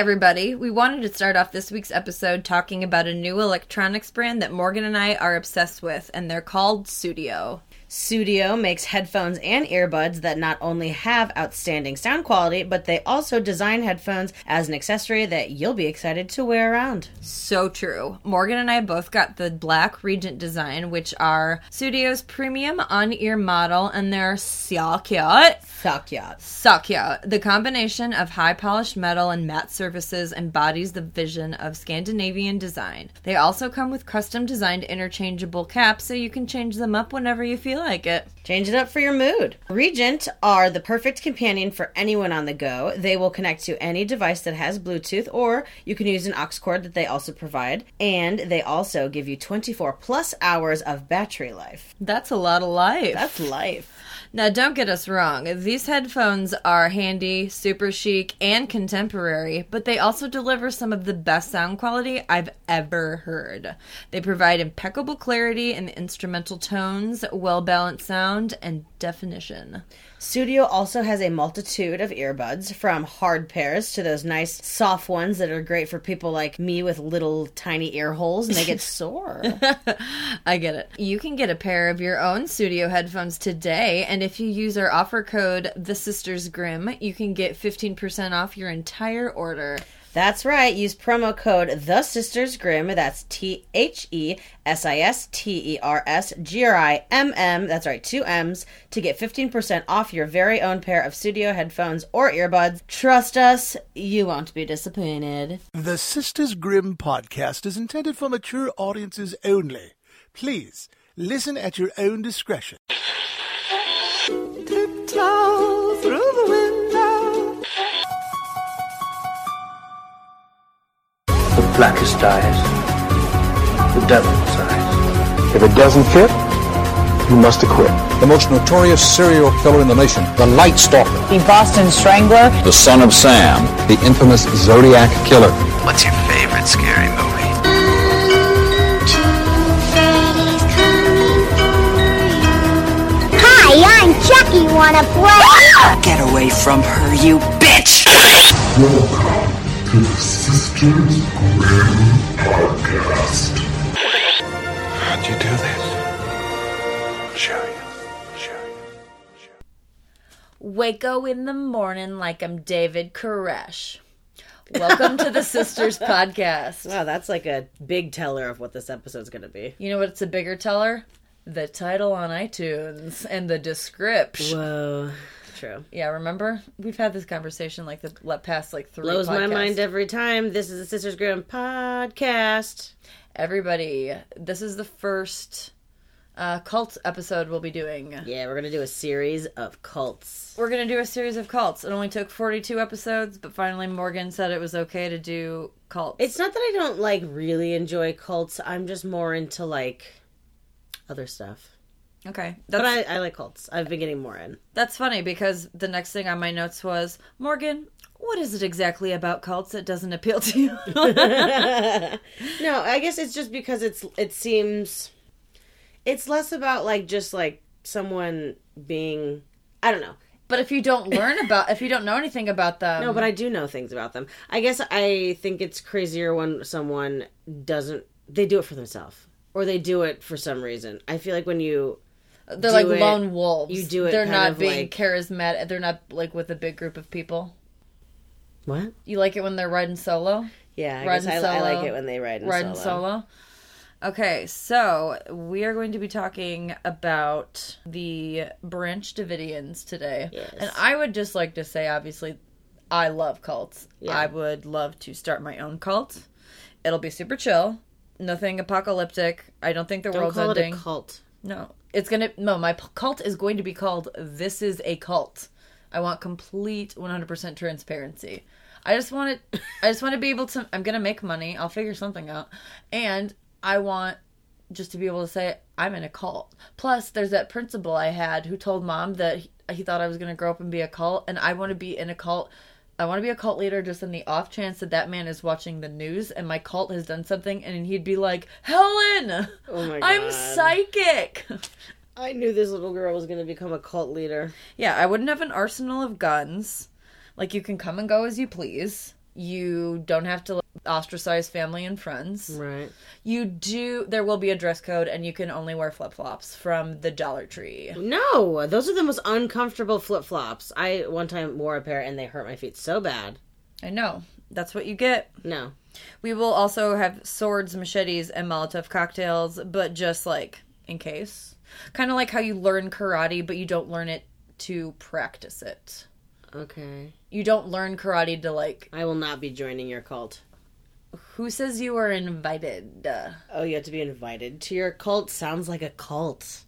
everybody. We wanted to start off this week's episode talking about a new electronics brand that Morgan and I are obsessed with, and they're called Sudio. Sudio makes headphones and earbuds that not only have outstanding sound quality, but they also design headphones as an accessory that you'll be excited to wear around. So true. Morgan and I both got the black Regent design, which are Sudio's premium on ear model, and they're so cute. Fuck yeah. So cute. The combination of high polished metal and matte surfaces embodies the vision of Scandinavian design. They also come with custom designed interchangeable caps so you can change them up whenever you feel like it. Change it up for your mood. Regent are the perfect companion for anyone on the go. They will connect to any device that has Bluetooth, or you can use an aux cord that they also provide. And they also give you 24 plus hours of battery life. That's a lot of life. That's life. Now, don't get us wrong. These headphones are handy, super chic, and contemporary, but they also deliver some of the best sound quality I've ever heard. They provide impeccable clarity in the instrumental tones, well balanced sound, and definition. Sudio also has a multitude of earbuds, from hard pairs to those nice soft ones that are great for people like me with little tiny ear holes and they get sore. I get it. You can get a pair of your own Sudio headphones today, and if you use our offer code The Sisters Grimm, you can get 15% off your entire order. That's right. Use promo code The Sisters Grimm. That's T H E S I S T E R S G R I M M. That's right, two M's to get 15% off your very own pair of Sudio headphones or earbuds. Trust us, you won't be disappointed. The Sisters Grimm podcast is intended for mature audiences only. Please listen at your own discretion. Tiptoe through the window. The blackest eyes, the devil's eyes. If it doesn't fit, you must acquit. the most notorious serial killer in the nation, the Night Stalker, The Boston Strangler. the son of Sam, the infamous Zodiac Killer. What's your favorite scary movie? Hi, I'm Chucky. Wanna play? Get away from her, you bitch! To the Sisters Grimm podcast. How'd you do this? I'll show you. I'll show you. Waco in the morning like I'm David Koresh. Welcome to the Sisters Podcast. Wow, that's like a big teller of what this episode's going to be. You know what's a bigger teller? The title on iTunes and the description. Whoa. True. Yeah, remember? We've had this conversation like the past like three Blows my podcasts. mind every time. This is the Sisters Grimm podcast. Everybody, this is the first uh, cult episode we'll be doing. Yeah, we're going to do a series of cults. We're going to do a series of cults. It only took 42 episodes, but finally Morgan said it was okay to do cults. It's not that I don't like really enjoy cults. I'm just more into like other stuff. Okay. But I, I like cults. I've been getting more in. that's funny because the next thing on my notes was Morgan, what is it exactly about cults that doesn't appeal to you? No, I guess it's just because it's it seems it's less about like just like someone being I don't know. but if you don't learn about, if you don't know anything about them, No, but I do know things about them. I guess I think it's crazier when someone doesn't they do it for themselves or they do it for some reason. I feel like when you they're like it- lone wolves. you do it They're not being like- charismatic. They're not like with a big group of people. what? You like it when they're riding solo? Yeah, I Riding I, I like it when they ride in riding solo. solo. Okay, so we are going to be talking about the Branch Davidians today. Yes. And I would just like to say, obviously, I love cults. Yeah. I would love to start my own cult. It'll be super chill. Nothing apocalyptic. I don't think the Don't world's call ending. it a cult. No, it's gonna. No, my cult is going to be called "This Is a Cult." I want complete 100% transparency. I just want it. I just want to be able to. I'm gonna make money. I'll figure something out, and I want just to be able to say I'm in a cult. Plus, there's that principal I had who told mom that he, he thought I was gonna grow up and be a cult, and I want to be in a cult. I want to be a cult leader just in the off chance that that man is watching the news and my cult has done something, and he'd be like, "Helen, Oh my I'm psychic." I knew this little girl was going to become a cult leader. Yeah, I wouldn't have an arsenal of guns. Like you can come and go as you please. You don't have to ostracize family and friends. Right. You do. There will be a dress code, and you can only wear flip flops from the Dollar Tree. No, those are the most uncomfortable flip flops. I one time wore a pair and they hurt my feet so bad. I know. That's what you get. No. We will also have swords, machetes, and Molotov cocktails, but just like in case. Kind of like how you learn karate, but you don't learn it to practice it. Okay. You don't learn karate to like. I will not be joining your cult. Who says you are invited? Uh, Oh, you have to be invited to your cult. Sounds like a cult.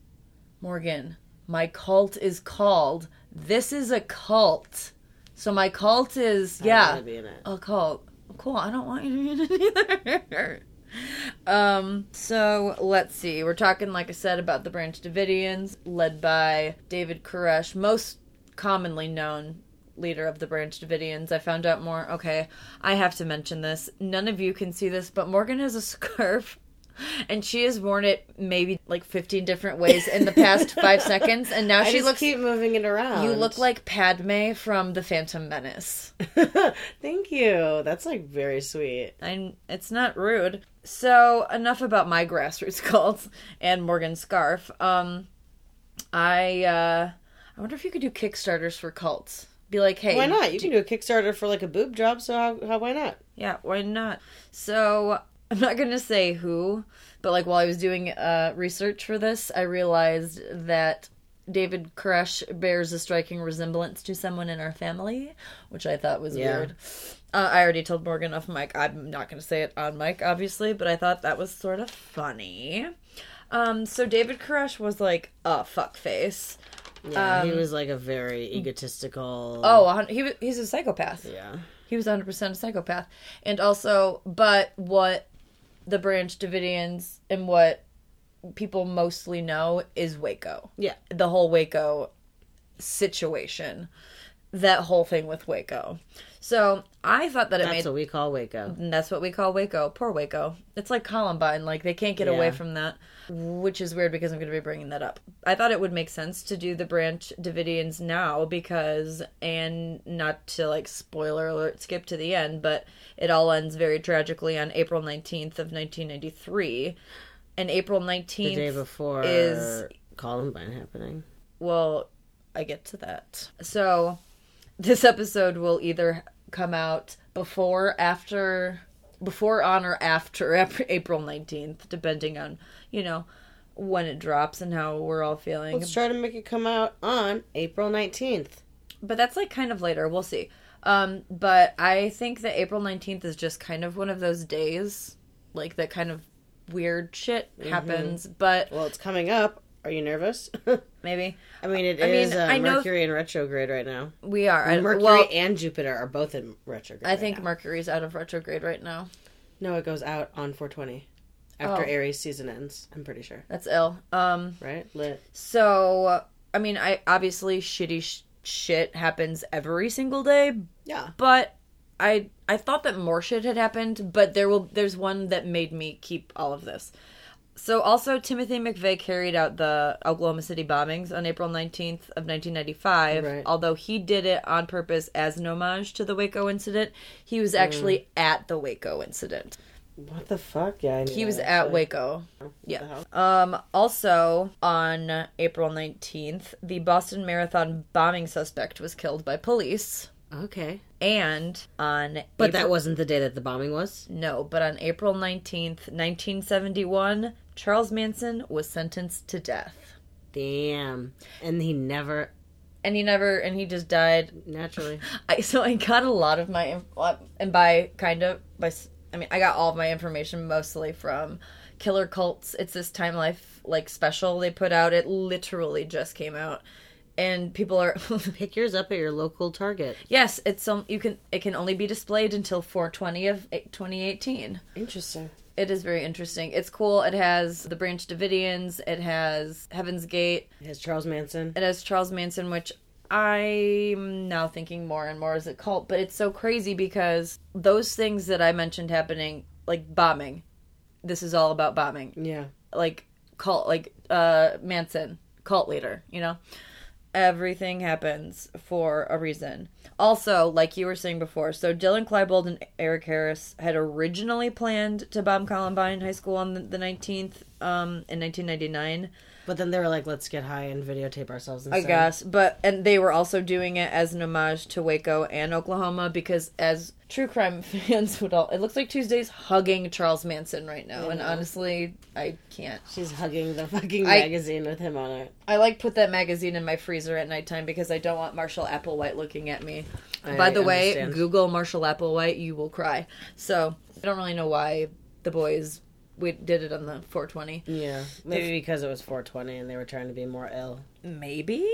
Morgan, my cult is called. This is a cult. So my cult is I don't yeah be in it. a cult. Cool. I don't want you to be in it either. um. So let's see. We're talking, like I said, about the Branch Davidians, led by David Koresh, most commonly known leader of the Branch Davidians. I found out more. Okay, I have to mention this. None of you can see this, but Morgan has a scarf. And she has worn it maybe like 15 different ways in the past five seconds. And now I she just looks. keep moving it around. You look like Padme from The Phantom Menace. Thank you. That's like very sweet. I'm, it's not rude. So enough about my grassroots cults and Morgan Scarf. Um, I uh, I wonder if you could do Kickstarters for cults. Be like, hey, Why not? You can do a Kickstarter for like a boob job. So how, how why not? Yeah, why not? So I'm not gonna say who, but like while I was doing uh, research for this, I realized that David Koresh bears a striking resemblance to someone in our family, which I thought was Yeah. weird. Uh, I already told Morgan off mic. I'm not gonna say it on mic, obviously, but I thought that was sort of funny. Um, so David Koresh was like a fuck Yeah, he um, was like a very egotistical. Oh, he was, he's a psychopath. yeah. He was 100% a psychopath. And also, but what the Branch Davidians and what people mostly know is Waco. Yeah. The whole Waco situation. That whole thing with Waco. So I thought that it That's made. what we call Waco. that's what we call Waco. Poor Waco. It's like Columbine. Like they can't get away from that, which is weird because I'm going to be bringing that up. I thought it would make sense to do the Branch Davidians now because, and not to like spoiler alert, skip to the end, but it all ends very tragically on April 19th of 1993. And April 19th The day before is Columbine happening. well, I get to that. So, this episode will either come out before, after, before, on, or after April 19th, depending on, you know, when it drops and how we're all feeling. Let's try to make it come out on April 19th. But that's like kind of later. We'll see. Um, but I think that April 19th is just kind of one of those days, like that kind of weird shit happens, but Well, it's coming up. Are you nervous? maybe. I mean, it I mean, uh, Mercury in retrograde right now. We are. I, Mercury well, and Jupiter are both in retrograde. I think. Mercury's out of retrograde right now. no, it goes out on 420 after Oh. Aries season ends. I'm pretty sure. That's ill. Um, Right? Lit. So, I mean, I obviously shitty sh- shit happens every single day, Yeah. but I I thought that more shit had happened, but there will there's one that made me keep all of this. So also Timothy McVeigh carried out the Oklahoma City bombings on April 19th of 1995. Right. Although he did it on purpose as an homage to the Waco incident, he was actually at the Waco incident. What the fuck? Yeah, I knew He was at. Waco. Yeah. Um, also, on April 19th, the Boston Marathon bombing suspect was killed by police. Okay. And on But April- that wasn't the day that the bombing was? no, but on April 19th, 1971, Charles Manson was sentenced to death. Damn. And he never, And he never, and he just died. naturally. I so I got a lot of my, uh, and by kind of by, I mean I got all of my information mostly from Killer Cults. It's this Time Life like special they put out. It literally just came out, and people are Pick yours up at your local Target. yes, it's some you can it can only be displayed until 420 of 2018. Interesting. It is very interesting. It's cool. It has the Branch Davidians. It has Heaven's Gate. It has Charles Manson. It has Charles Manson, which I'm now thinking more and more as a cult. But it's so crazy because those things that I mentioned happening, like bombing, this is all about bombing. Yeah. Like cult, like uh Manson, cult leader, you know. Everything happens for a reason. Also, like you were saying before, so Dylan Klebold and Eric Harris had originally planned to bomb Columbine High School on the, the 19th um, in 1999. But then they were like, let's get high and videotape ourselves. I guess, but and they were also doing it as an homage to Waco and Oklahoma because as true crime fans would all, it looks like Tuesday's hugging Charles Manson right now, and honestly, I can't. She's hugging the fucking I- magazine with him on it. I like put that magazine in my freezer at nighttime because I don't want Marshall Applewhite looking at me. I By the way. Google Marshall Applewhite, you will cry. So I don't really know why the boys we did it on the 420. Yeah, maybe because it was 420 and they were trying to be more ill. Maybe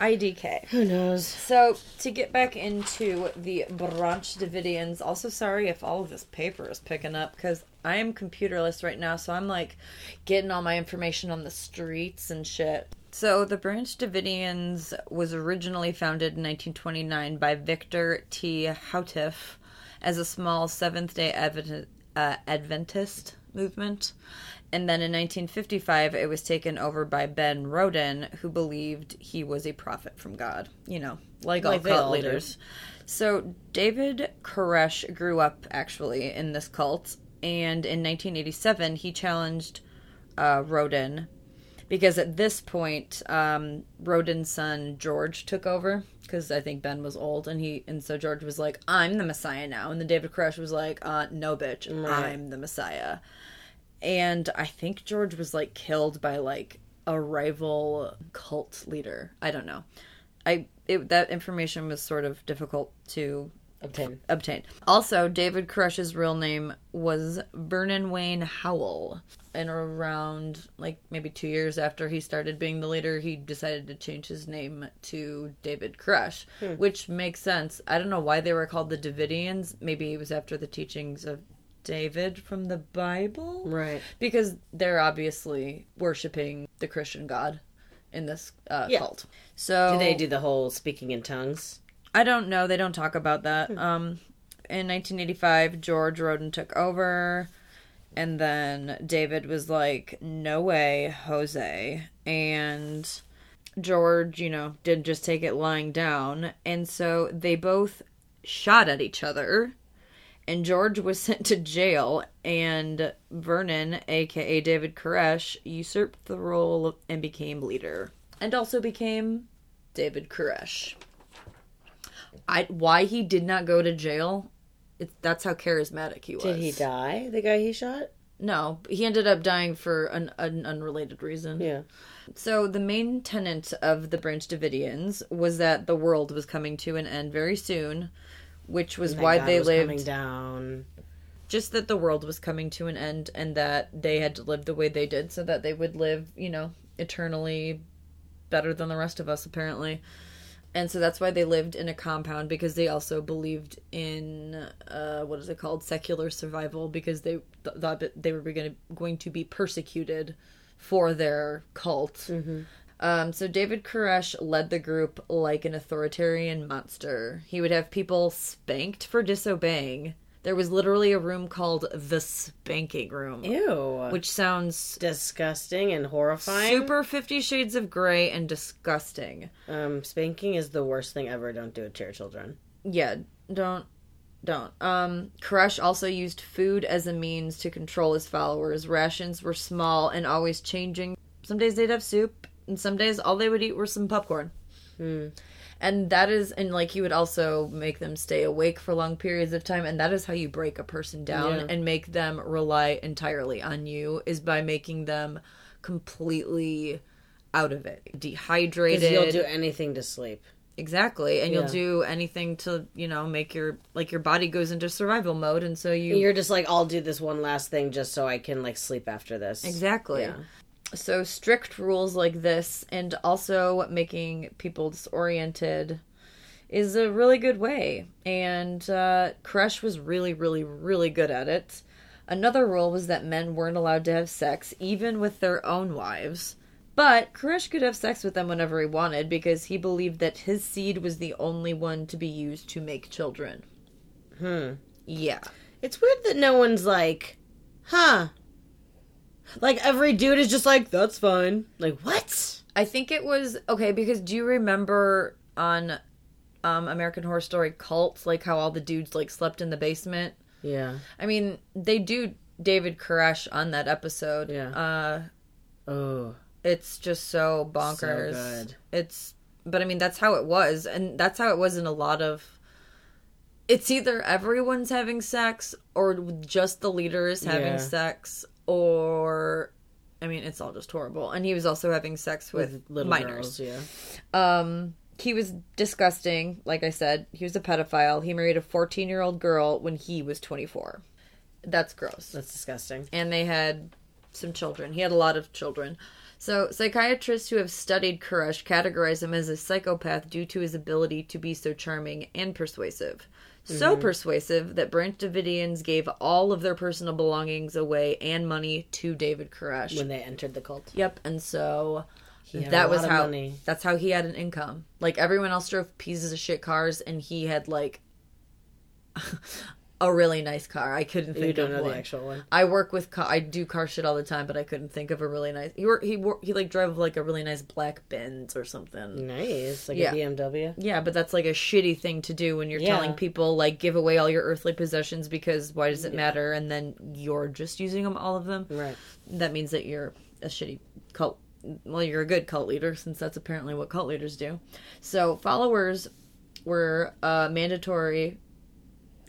IDK. Who knows? So to get back into the Branch Davidians, also sorry if all of this paper is picking up because I am computerless right now, so I'm like getting all my information on the streets and shit. So the Branch Davidians was originally founded in 1929 by Victor T. Houteff as a small Seventh Day Advent, uh, Adventist movement. And then in 1955, it was taken over by Ben Roden, who believed he was a prophet from God. You know, like, all Like they cult all leaders. So David Koresh grew up actually in this cult, and in 1987 he challenged uh, Roden because at this point um, Roden's son George took over because I think Ben was old, and he and so George was like, "I'm the Messiah now," and then David Koresh was like, uh, "No, bitch, I'm the Messiah." And I think George was like killed by like a rival cult leader. I don't know. I it, that information was sort of difficult to Obtain. obtain. Also, David Koresh's real name was Vernon Wayne Howell. And around like maybe two years after he started being the leader, he decided to change his name to David Koresh, hmm. which makes sense. I don't know why they were called the Davidians. Maybe it was after the teachings of David from the Bible, Right. Because they're obviously worshiping the Christian God in this uh, Yeah. cult. So Do they do the whole speaking in tongues? I don't know. They don't talk about that. Um, in 1985, George Roden took over, and then David was like, "No way, Jose," and George, you know, didn't just take it lying down, and so they both shot at each other. And George was sent to jail, and Vernon, aka David Koresh, usurped the role and became leader, and also became David Koresh. I why he did not go to jail. It, that's how charismatic he was. Did he die? The guy he shot? No, he ended up dying for an, an unrelated reason. Yeah. So the main tenet of the Branch Davidians was that the world was coming to an end very soon, which was why God they was lived. coming down. Just that the world was coming to an end, and that they had to live the way they did, so that they would live, you know, eternally better than the rest of us, apparently. And so that's why they lived in a compound because they also believed in uh, what is it called secular survival because they th- thought that they were going to going to be persecuted for their cult. Um, so David Koresh led the group like an authoritarian monster. He would have people spanked for disobeying. There was literally a room called the spanking room, Ew. which sounds disgusting and horrifying. super Fifty Shades of Grey and disgusting. Um, spanking is the worst thing ever. Don't do it to your children. yeah don't don't um Koresh also used food as a means to control his followers rations were small and always changing some days they'd have soup and some days all they would eat were some popcorn hmm. and that is and like he would also make them stay awake for long periods of time and that is how you break a person down Yeah. and make them rely entirely on you is by making them completely out of it dehydrated you'll do anything to sleep. Exactly. And you'll do anything to, you know, make your like your body goes into survival mode and so you You're just like, I'll do this one last thing just so I can like sleep after this. Exactly. Yeah. So strict rules like this and also making people disoriented is a really good way. And uh Koresh was really, really, really good at it. Another rule was that men weren't allowed to have sex, even with their own wives. But Koresh could have sex with them whenever he wanted because he believed that his seed was the only one to be used to make children. Hmm. Yeah. It's weird that no one's like, huh, Like every dude is just like, that's fine. Like what? I think it was okay because do you remember on um American Horror Story Cult like how all the dudes like slept in the basement? Yeah. I mean, they do David Koresh on that episode. Yeah. Uh Oh. it's just so bonkers. good. It's but I mean that's how it was and that's how it was in a lot of it's either everyone's having sex or just the leader is having Yeah. sex or I mean it's all just horrible. And he was also having sex with, With little minors. girls, yeah. Um, he was disgusting. Like I said, he was a pedophile. He married a 14 year old girl when he was 24. That's gross. That's disgusting. and they had some children. He had a lot of children. So, psychiatrists who have studied Koresh categorize him as a psychopath due to his ability to be so charming and persuasive. So mm-hmm. persuasive that Branch Davidians gave all of their personal belongings away and money to David Koresh. When they entered the cult. Yep, and so that was how money. that's how he had an income. Like everyone else drove pieces of shit cars, and he had like a really nice car. I couldn't think You don't of know one. the actual one. I work with car. I do car shit all the time, but I couldn't think of a really nice. He work. He work. He like drove like a really nice black Benz or something. Nice. Like Yeah. a BMW. Yeah, but that's like a shitty thing to do when you're Yeah. telling people like give away all your earthly possessions because why does it matter? And then you're just using them all of them. Right. That means that you're a shitty cult. Well, you're a good cult leader since that's apparently what cult leaders do. So followers were uh, mandatory.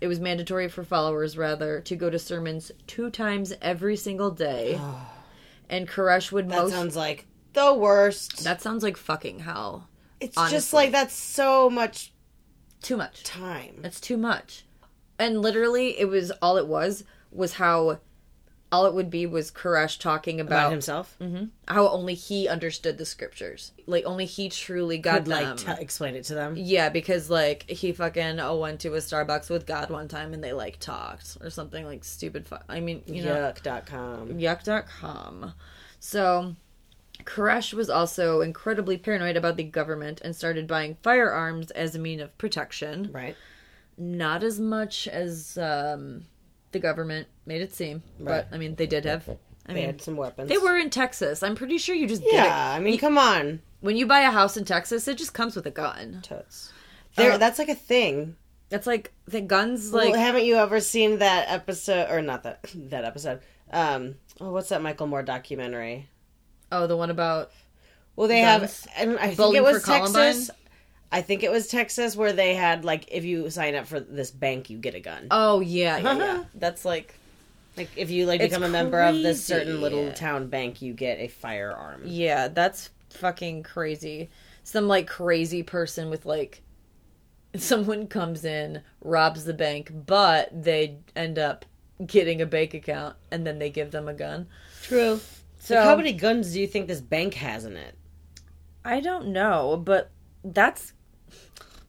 It was mandatory for followers rather to go to sermons two times every single day. and Koresh would That most. sounds like the worst. that sounds like fucking hell. it's just honestly. like that's so much Too much. time. That's too much. And literally, it was all it was was how all it would be was Koresh talking About about, himself. how only he understood the scriptures. Like only he truly got Could like them. t- explain it to them. yeah, because like he fucking oh, went to a Starbucks with God one time and they like talked or something like stupid. Fu- I mean, you know, Yuck.com. yuck.com. So, Koresh was also incredibly paranoid about the government and started buying firearms as a mean of protection. Right. not as much as um, the government made it seem. But I mean, they did have. I They mean, had some weapons. they were in Texas. I'm pretty sure you just Yeah. I mean, come on. When you buy a house in Texas, it just comes with a gun. Totes. There, Uh, that's like a thing. That's like the guns. Like well, haven't you ever seen that episode, or not that that episode? Um, oh, what's that Michael Moore documentary? oh, the one about Well, they Guns? have. I, I think it was Texas. Columbine? I think it was Texas where they had like, if you sign up for this bank, you get a gun. oh yeah yeah, yeah. that's like Like if you like It's become a member of this certain little town bank, you get a firearm. yeah that's fucking crazy. Some like crazy person with like someone comes in robs the bank, but they end up getting a bank account and then they give them a gun. True. So So how many guns do you think this bank has in it? I don't know, but that's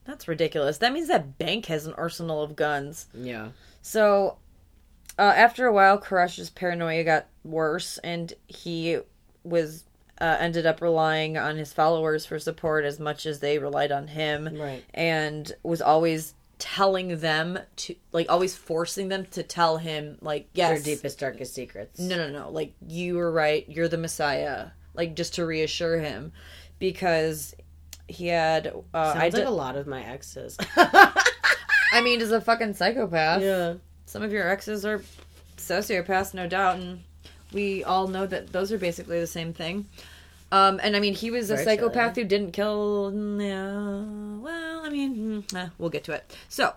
that's ridiculous. That means that bank has an arsenal of guns. Yeah. So uh, after a while, Koresh's paranoia got worse, and he was uh, ended up relying on his followers for support as much as they relied on him, Right. And was always telling them to like always forcing them to tell him like yes Their deepest, darkest secrets. no no no like you were right you're the messiah like just to reassure him because he had uh Sounds I like did, a lot of my exes. I mean is a fucking psychopath yeah. some of your exes are sociopaths no doubt and we all know that those are basically the same thing um and i mean he was a psychopath who didn't kill yeah, well i mean mm, eh, we'll get to it so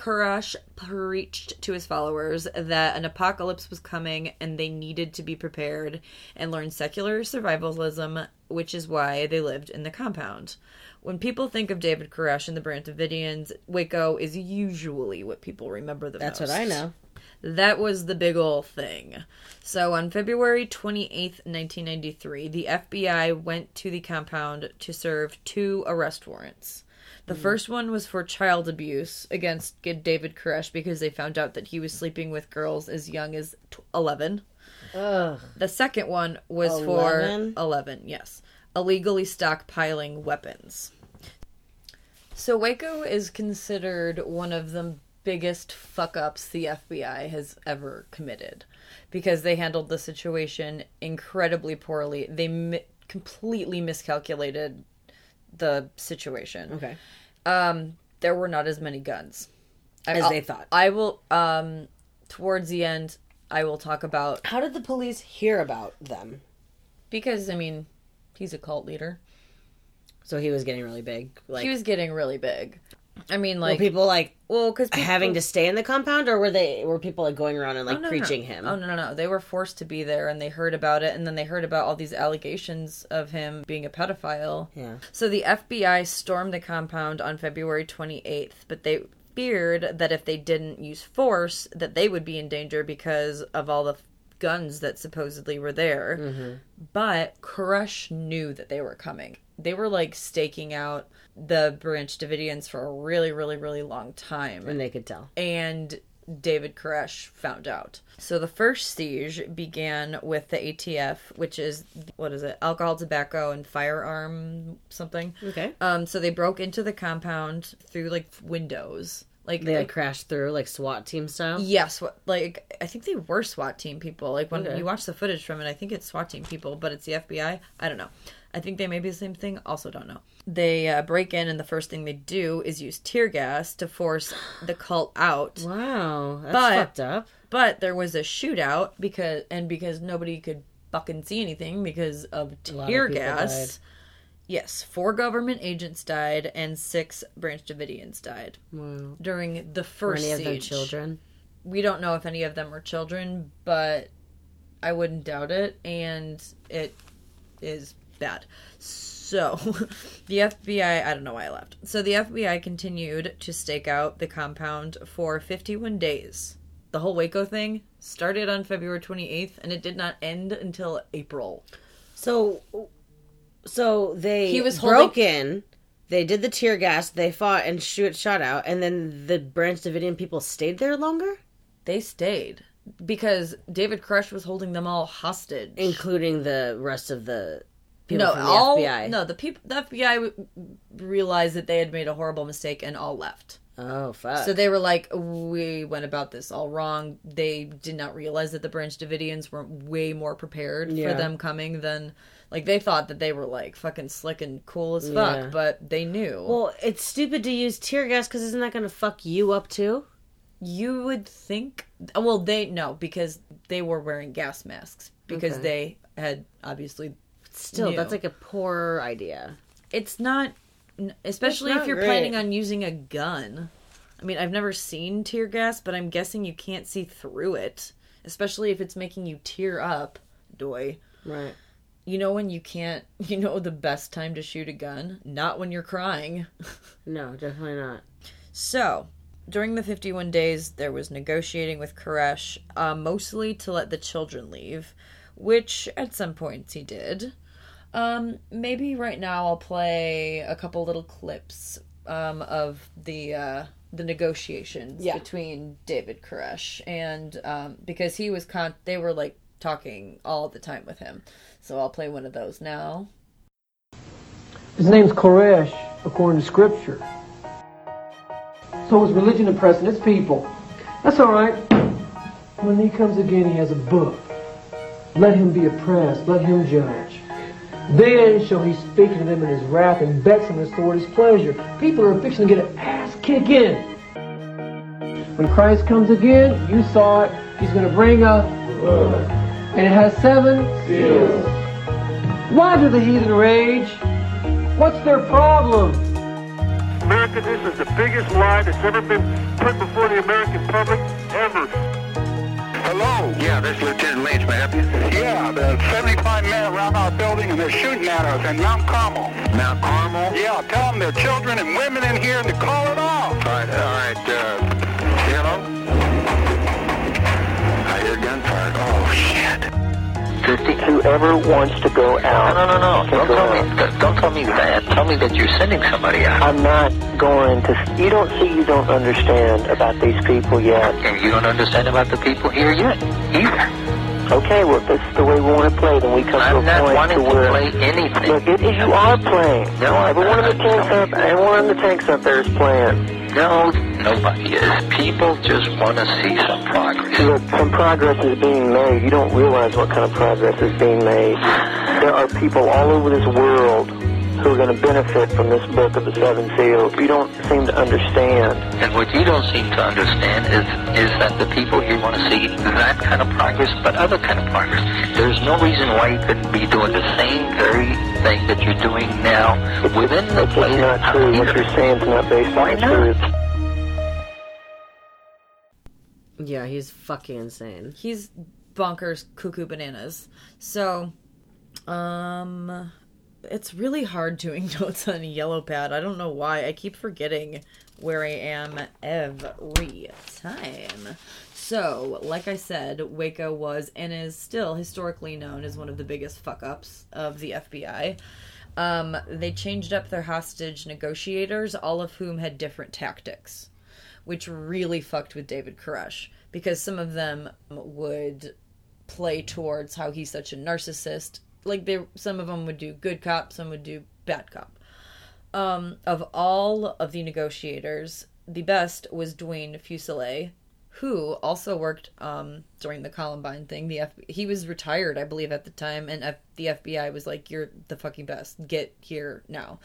Koresh preached to his followers that an apocalypse was coming and they needed to be prepared and learn secular survivalism, which is why they lived in the compound. When people think of David Koresh and the Branch Davidians, Waco is usually what people remember the That's most. That's what I know. That was the big ol' thing. So on February 28th, 1993, the FBI went to the compound to serve two arrest warrants. The mm-hmm. first one was for child abuse against David Koresh because they found out that he was sleeping with girls as young as tw- 11. Ugh. The second one was 11? for 11, yes. Illegally stockpiling weapons. So Waco is considered one of the biggest fuck ups the FBI has ever committed because they handled the situation incredibly poorly. They mi- completely miscalculated the situation. Okay. Um, there were not as many guns As I'll- they thought. I will. Um, towards the end, I will talk about How did the police hear about them? because I mean, he's a cult leader. So he was getting really big. Like, he was getting really big. I mean, were like people like well, because having to stay in the compound, or were they were people like going around and like Oh, no, preaching no. him? Oh no, no, no! They were forced to be there, and they heard about it, and then they heard about all these allegations of him being a pedophile. Yeah. So the FBI stormed the compound on February 28th, but they feared that if they didn't use force, that they would be in danger because of all the guns that supposedly were there. Mm-hmm. But Koresh knew that they were coming. They were like staking out the Branch Davidians for a really, really, really long time And they could tell. and David Koresh found out. So the first siege began with the ATF, which is what is it? Alcohol, tobacco, and firearm something. Okay. Um. So they broke into the compound through like windows. Like They like, crashed through like SWAT team style. Yes, what like I think they were SWAT team people. Like when Okay. you watch the footage from it, I think it's SWAT team people, but it's the FBI. I don't know. I think they may be the same thing. Also, don't know. They uh, break in, and the first thing they do is use tear gas to force the cult out. Wow, that's But- fucked up. But there was a shootout because and because nobody could fucking see anything because of lot of tear gas. died. Yes, four government agents died and six Branch Davidians died Wow. during the Were first any of them children? We don't know if any of them were children, but I wouldn't doubt it, and it is bad. So, the FBI, I don't know why I left. So, the FBI continued to stake out the compound for 51 days. The whole Waco thing started on February 28th, and it did not end until April. So, so they He was broke holding- in. They did the tear gas. They fought and shoot shot out, and then the Branch Davidian people stayed there longer, They stayed because David Koresh was holding them all hostage. including the rest of the people no, from the all FBI. no the people the FBI w- realized that they had made a horrible mistake and all left. Oh fuck. So they were like, we went about this all wrong. They did not realize that the Branch Davidians were way more prepared Yeah. for them coming than like they thought that they were like fucking slick and cool as fuck, Yeah. but they knew. well, it's stupid to use tear gas because isn't that going to fuck you up too? you would think well they no because they were wearing gas masks because Okay. they had obviously Still, knew. that's like a poor idea. it's not especially if not you're great. planning on using a gun i mean i've never seen tear gas but i'm guessing you can't see through it especially if it's making you tear up doy Right. you know when you can't you know the best time to shoot a gun not when you're crying No, definitely not. so during the 51 days there was negotiating with koresh uh, mostly to let the children leave which at some points he did um, maybe right now I'll play a couple little clips um, of the uh, the negotiations Yeah. between David Koresh and um, because he was con they were like talking all the time with him. So I'll play one of those now. His name's Koresh, according to scripture. So is religion oppressing its people. That's all right. When he comes again, he has a book. Let him be oppressed. Let him judge. Then shall he speak to them in his wrath and vex them in his sword his pleasure. People are fixing to get an ass kicking. When Christ comes again, you saw it. He's going to bring a, and it has seven seals. Why do the heathen rage? What's their problem? America, this is the biggest lie that's ever been put before the American public ever. Hello? Yeah, this is Lieutenant Lynch. May I help you? Yeah, there's 75 men around our building and they're shooting at us in Mount Carmel. Mount Carmel? Yeah, tell them there are children and women in here and to call it off. All right, all right, uh, Whoever wants to go out. No, no, no, no. Don't tell out. me. Don't tell me that. Tell me that you're sending somebody out. I'm not going to. You don't see. You don't understand about these people yet. And you don't understand about the people here yet either. Okay, well, if this is the way we want to play, then we come I'm to a not point wanting to to play anything. Look, it, you are playing. No, I'm every one of the tanks up. Every one of the tanks up there is playing. No, nobody is. People just want to see some progress. Some progress is being made. You don't realize what kind of progress is being made. There are people all over this world who are going to benefit from this book of the seven seals. You don't seem to understand. And what you don't seem to understand is is that the people here want to see that kind of progress, but other kind of progress. There's no reason why you couldn't be doing the same very thing that you're doing now within the It's place. just not true. What you're saying is not based Why on the not? truth. Yeah, he's fucking insane. He's bonkers, cuckoo bananas. So, um, it's really hard doing notes on a yellow pad. I don't know why. I keep forgetting where I am every time. So, like I said, Waco was and is still historically known as one of the biggest fuck ups of the FBI. Um, they changed up their hostage negotiators, all of whom had different tactics which really fucked with David Koresh because some of them would play towards how he's such a narcissist. Like they, some of them would do good cop, some would do bad cop. Um, of all of the negotiators, the best was Dwayne Fuselier, who also worked um, during the Columbine thing. The F- he was retired, I believe, at the time, and F- the FBI was like, "You're the fucking best. Get here now."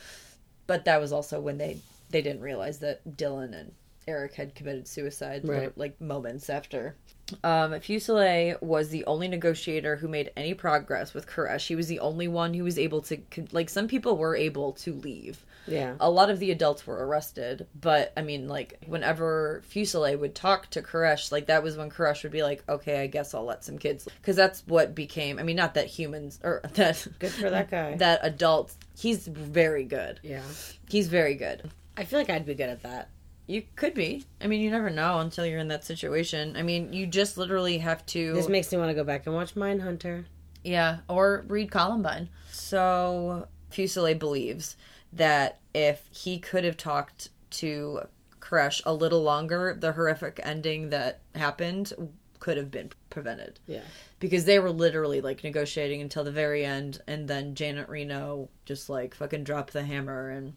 But that was also when they they didn't realize that Dylan and Eric had committed suicide, Right. like moments after. Um, Fuselier was the only negotiator who made any progress with Koresh. He was the only one who was able to, like, some people were able to leave. Yeah. A lot of the adults were arrested, but I mean, like, whenever Fuselier would talk to Koresh, like, that was when Koresh would be like, okay, I guess I'll let some kids. Because that's what became, I mean, not that humans, or that. Good for that guy. That adults, he's very good. Yeah. He's very good. I feel like I'd be good at that. You could be. I mean, you never know until you're in that situation. I mean, you just literally have to. This makes me want to go back and watch Mindhunter. Yeah, or read Columbine. So Fuselier believes that if he could have talked to Koresh a little longer, the horrific ending that happened could have been prevented. Yeah. Because they were literally like negotiating until the very end, and then Janet Reno just like fucking dropped the hammer, and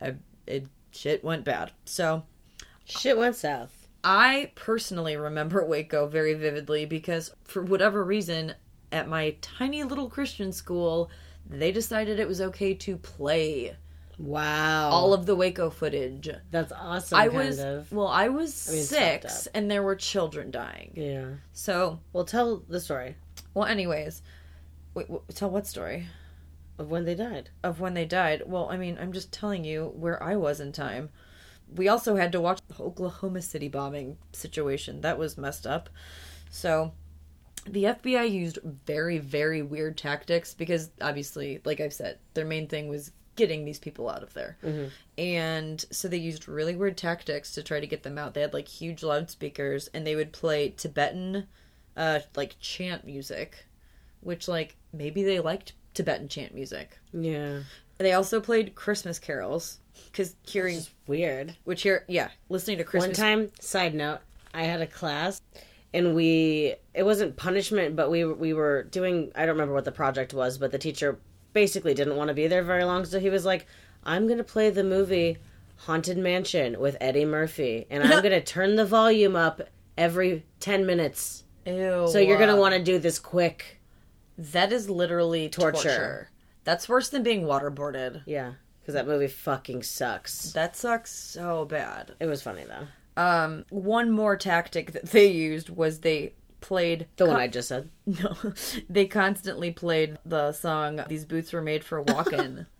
I, it shit went bad. So Shit went south. I personally remember Waco very vividly because for whatever reason, at my tiny little Christian school, they decided it was okay to play Wow. all of the Waco footage. That's awesome. I was of. well, I was I mean, six, and there were children dying. Yeah. So, Well, tell the story well, anyways, wait, wh- tell what story of when they died. of when they died? Well, I mean, I'm just telling you where I was in time. We also had to watch the Oklahoma City bombing situation. That was messed up. So, the FBI used very, very weird tactics because obviously, like I've said, their main thing was getting these people out of there. And so they used really weird tactics to try to get them out. They had like huge loudspeakers and they would play Tibetan, uh, like chant music, which, like, maybe they liked Tibetan chant music. Yeah. They also played Christmas carols because hearing, Weird. which here, yeah, listening to Christmas. One time, side note, I had a class and we it wasn't punishment, but we we were doing I don't remember what the project was, but the teacher basically didn't want to be there very long, so he was like, "I'm going to play the movie Haunted Mansion with Eddie Murphy, and I'm going to turn the volume up every 10 minutes. Ew. So you're going to want to do this quick." That is literally torture. Torture. That's worse than being waterboarded. Yeah, cuz that movie fucking sucks. That sucks so bad. It was funny though. Um, one more tactic that they used was they played The one I just said. No, they constantly played the song "These Boots Were Made for Walking."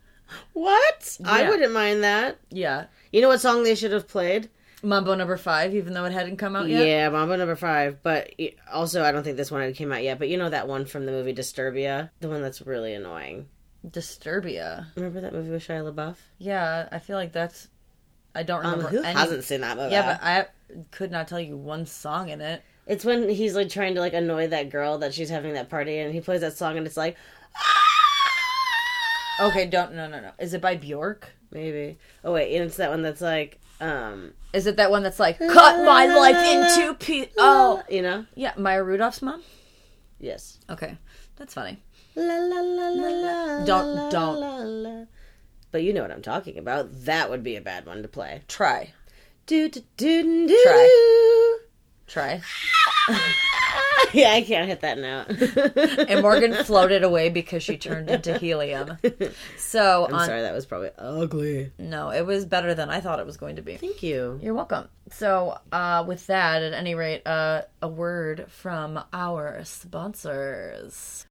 What? I wouldn't mind that. yeah, You know what song they should have played? Mambo Number Five, even though it hadn't come out yet. Yeah, Mambo number five. But also, I don't think this one had came out yet. But you know that one from the movie Disturbia, the one that's really annoying. Disturbia. Remember that movie with Shia LaBeouf? Yeah, I feel like that's. I don't Um, remember. who any- hasn't seen that movie? Yeah, but I could not tell you one song in it. It's when he's like trying to like annoy that girl that she's having that party, and he plays that song, and it's like Okay, don't no no no. Is it by Bjork? maybe. Oh wait, and it's that one that's like, um, Is it that one that's like cut my life into pieces? Oh, you know, yeah, Maya Rudolph's mom. yes. Okay, that's funny. La la la la la. Don't- la, don't. la, la. but you know what I'm talking about. That would be a bad one to play. Try. Do do do do. Try. Try. yeah, I can't hit that note. and Morgan floated away because she turned into helium. So I'm on, sorry, that was probably ugly. No, it was better than I thought it was going to be. Thank you. You're welcome. So, uh, with that, at any rate, uh, a word from our sponsors.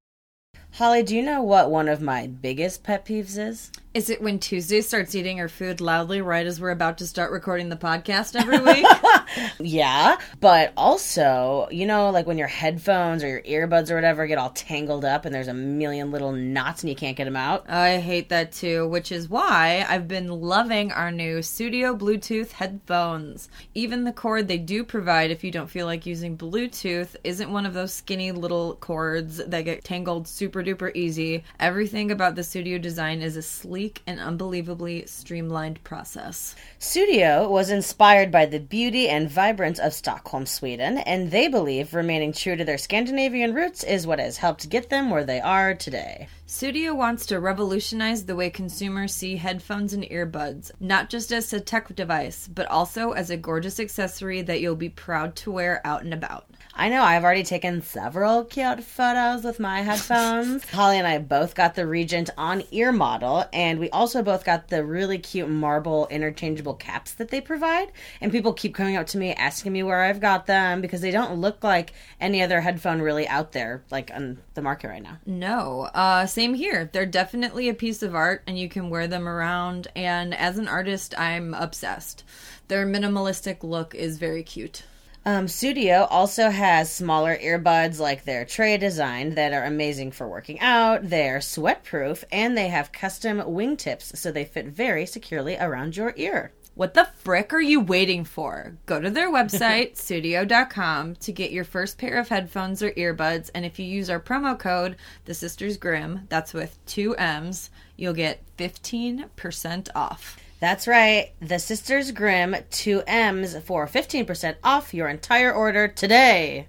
Holly, do you know what one of my biggest pet peeves is? Is it when Tuesday starts eating her food loudly right as we're about to start recording the podcast every week? yeah, but also, you know, like when your headphones or your earbuds or whatever get all tangled up and there's a million little knots and you can't get them out. I hate that too, which is why I've been loving our new Sudio Bluetooth headphones. Even the cord they do provide if you don't feel like using Bluetooth isn't one of those skinny little cords that get tangled super duper easy. Everything about the Sudio design is a sleek and unbelievably streamlined process. Sudio was inspired by the beauty and vibrance of Stockholm, Sweden, and they believe remaining true to their Scandinavian roots is what has helped get them where they are today. Sudio wants to revolutionize the way consumers see headphones and earbuds, not just as a tech device, but also as a gorgeous accessory that you'll be proud to wear out and about. I know I've already taken several cute photos with my headphones. Holly and I both got the Regent on ear model, and we also both got the really cute marble interchangeable caps that they provide. And people keep coming up to me asking me where I've got them because they don't look like any other headphone really out there, like on the market right now. No, uh, same here. They're definitely a piece of art, and you can wear them around. And as an artist, I'm obsessed. Their minimalistic look is very cute. Um, Sudio also has smaller earbuds like their Tre design that are amazing for working out. They're sweat proof and they have custom wingtips so they fit very securely around your ear. What the frick are you waiting for? Go to their website, sudio.com, to get your first pair of headphones or earbuds. And if you use our promo code, The Sisters Grimm, that's with two M's, you'll get 15% off. That's right. The Sisters Grimm 2Ms for 15% off your entire order today.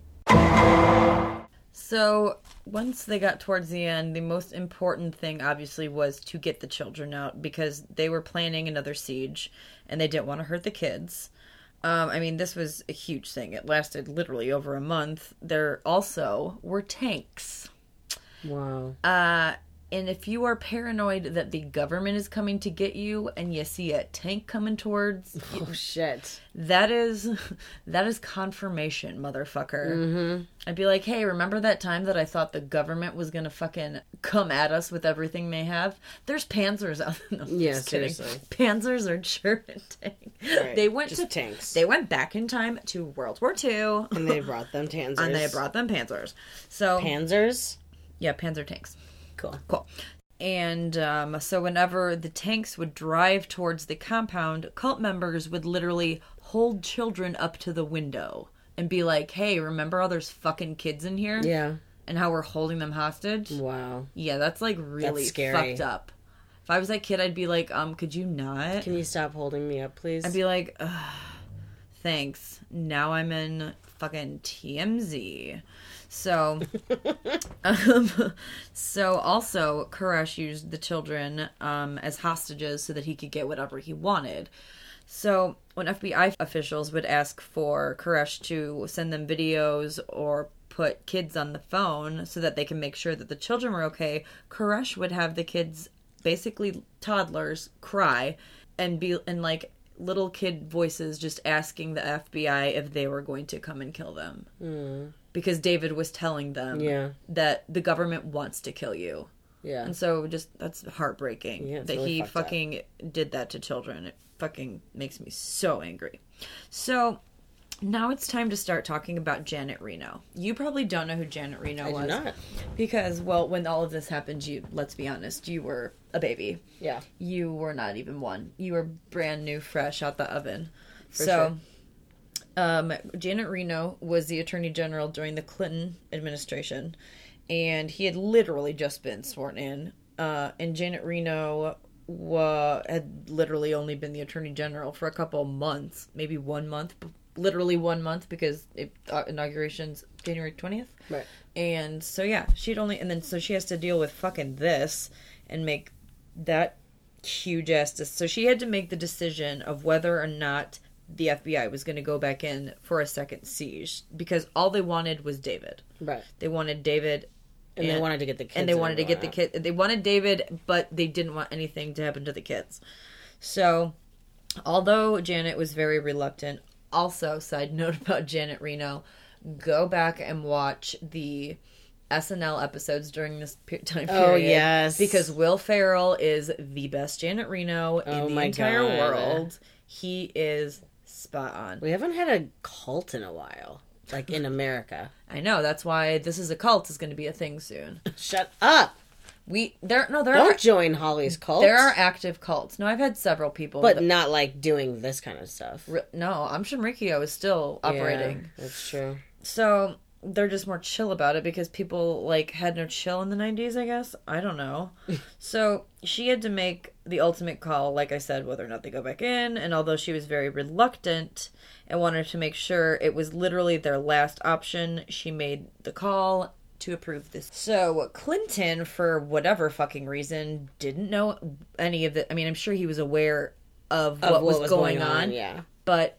So, once they got towards the end, the most important thing obviously was to get the children out because they were planning another siege and they didn't want to hurt the kids. Um, I mean, this was a huge thing. It lasted literally over a month. There also were tanks. Wow. Uh, and if you are paranoid that the government is coming to get you and you see a tank coming towards Oh shit. that is that is confirmation, motherfucker. Mm-hmm. I'd be like, hey, remember that time that I thought the government was gonna fucking come at us with everything they have? There's Panzers out. No, Yeah, just kidding. seriously. Panzers are German tanks. Right, They went just to tanks. They went back in time to World War II, And they brought them Panzers. and they brought them Panzers. So Panzers? yeah, Panzer tanks. Cool. Cool. And um, so, whenever the tanks would drive towards the compound, cult members would literally hold children up to the window and be like, hey, remember all those fucking kids in here? Yeah. And how we're holding them hostage? Wow. Yeah, that's like really That's scary. fucked up. If I was that kid, I'd be like, um, could you not? Can you stop holding me up, please? I'd be like, Ugh, thanks. Now I'm in fucking TMZ. So, um, so also Koresh used the children um, as hostages so that he could get whatever he wanted. So when FBI officials would ask for Koresh to send them videos or put kids on the phone so that they can make sure that the children were okay, Koresh would have the kids, basically toddlers, cry and be and like little kid voices just asking the FBI if they were going to come and kill them. Hmm. Because David was telling them Yeah. that the government wants to kill you. Yeah. And so just that's heartbreaking Yeah, that really he fucked up. fucking did that to children. It fucking makes me so angry. So now it's time to start talking about Janet Reno. You probably don't know who Janet Reno I was. not. Because well, when all of this happened, you let's be honest, you were a baby. Yeah. You were not even one. You were brand new, fresh out the oven. For so um, Janet Reno was the attorney general during the Clinton administration, and he had literally just been sworn in. Uh, and Janet Reno wa- had literally only been the attorney general for a couple months, maybe one month, literally one month because it, uh, inauguration's January twentieth. Right. And so yeah, she'd only and then so she has to deal with fucking this and make that huge ass. So she had to make the decision of whether or not the FBI was going to go back in for a second siege because all they wanted was David. Right. They wanted David. And they wanted to get the kids And they wanted to get the kid. They wanted David, but they didn't want anything to happen to the kids. So, although Janet was very reluctant, also, side note about Janet Reno, go back and watch the SNL episodes during this pe- time oh, period. Oh, yes. Because Will Ferrell is the best Janet Reno Oh, in the entire God. world. He is spot on. We haven't had a cult in a while, like in America. I know, that's why This is a Cult is going to be a thing soon. Shut up. We there no there Don't are join Holly's cult. there are active cults. No, I've had several people, but that- not like doing this kind of stuff. Re- no, Aum Shinrikyo is still operating. Yeah, that's true. So they're just more chill about it because people like had no chill in the 90s, I guess. I don't know. so she had to make the ultimate call, like I said, whether or not they go back in. And although she was very reluctant and wanted to make sure it was literally their last option, she made the call to approve this. So Clinton, for whatever fucking reason, didn't know any of the. I mean, I'm sure he was aware of, Of what, what was, was going, going on, on, yeah. But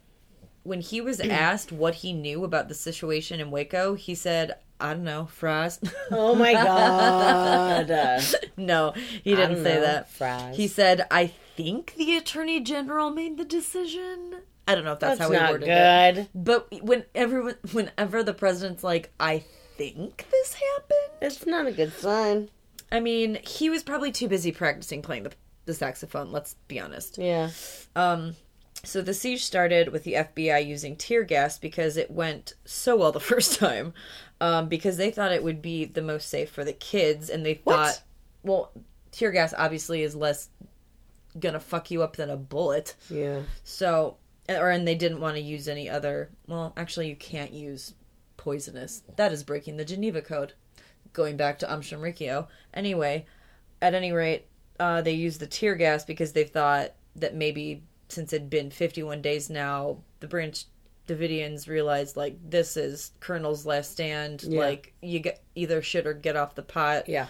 when he was asked what he knew about the situation in Waco, he said, "I don't know, fries." Oh my God. no, he didn't say know, that. fries. He said, "I think the attorney general made the decision." I don't know if that's, That's how he worded good. it. But when everyone, whenever the president's like, "I think this happened," it's not a good sign. I mean, he was probably too busy practicing playing the the saxophone. Let's be honest. Yeah. Um, so the siege started with the FBI using tear gas because it went so well the first time. Um, because they thought it would be the most safe for the kids, and they thought, well, tear gas obviously is less gonna fuck you up than a bullet. Yeah. So, or and they didn't want to use any other. Well, actually, you can't use poisonous. That is breaking the Geneva Code. Going back to Aum Shinrikyo. Anyway, at any rate, uh, they used the tear gas because they thought that maybe since it'd been 51 days now, the Branch Davidians realized like this is Colonel's last stand. Yeah. Like you get either shit or get off the pot. Yeah.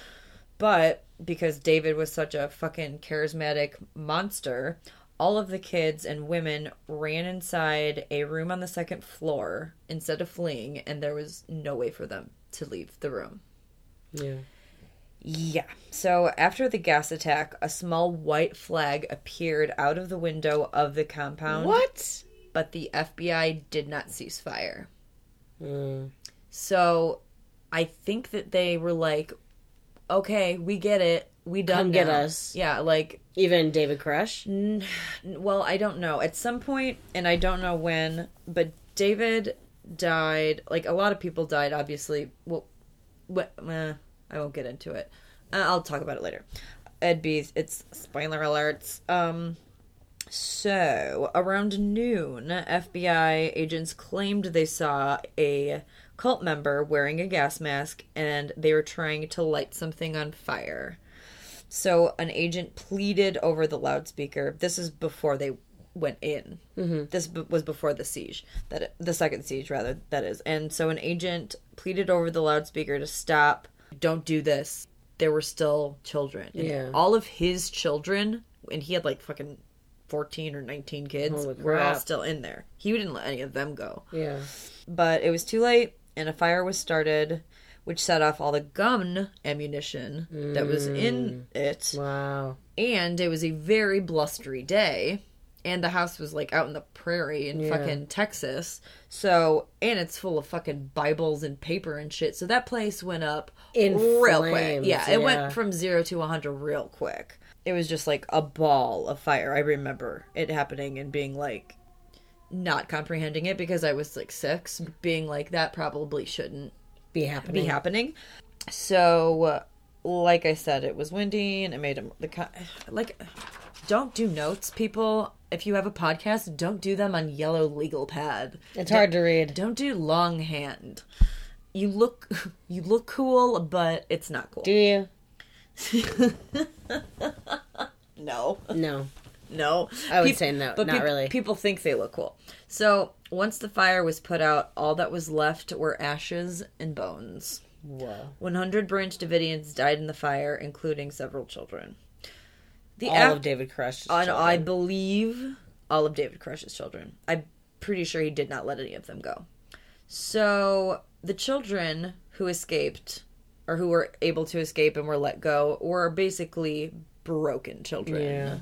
But because David was such a fucking charismatic monster, all of the kids and women ran inside a room on the second floor instead of fleeing, and there was no way for them to leave the room. Yeah. Yeah. So after the gas attack, a small white flag appeared out of the window of the compound. What? But the FBI did not cease fire. Mm. So I think that they were like, okay, we get it. We done Come get now." us. Yeah, like Even David Koresh? N- well, I don't know. At some point, and I don't know when, but David died. Like a lot of people died, obviously. Well, what? Eh, I won't get into it. Uh, I'll talk about it later. Ed B. It's spoiler alerts. Um. So around noon, FBI agents claimed they saw a cult member wearing a gas mask, and they were trying to light something on fire. So an agent pleaded over the loudspeaker. This is before they went in. Mhm. This b- was before the siege. That the second siege, rather. That is. And so an agent pleaded over the loudspeaker to stop. Don't do this. There were still children. And Yeah. All of his children, and he had like fucking fourteen or nineteen kids, were all still in there. He didn't let any of them go. Yeah. But it was too late, and a fire was started, which set off all the gun ammunition that was in mm. it. Wow. And it was a very blustery day, and the house was like out in the prairie in Yeah. fucking Texas. So, and it's full of fucking Bibles and paper and shit. So that place went up In real quick. Yeah, it yeah. went from zero to 100 real quick. It was just like a ball of fire. I remember it happening and being like, not comprehending it because I was like six, being like, that probably shouldn't Be happening. be happening. So, like I said, it was windy and it made him the like. Don't do notes, people. If you have a podcast, don't do them on yellow legal pad. It's hard to read. Don't do longhand. You look you look cool, but it's not cool. Do you? no. No. No. I would Peop- say no, but not peop- really. People think they look cool. So once the fire was put out, all that was left were ashes and bones. Whoa. 100 Branch Davidians died in the fire, including several children. The all act- of David Koresh's I, children. I believe all of David Koresh's children. I'm pretty sure he did not let any of them go. So the children who escaped, or who were able to escape and were let go, were basically broken children. Yeah.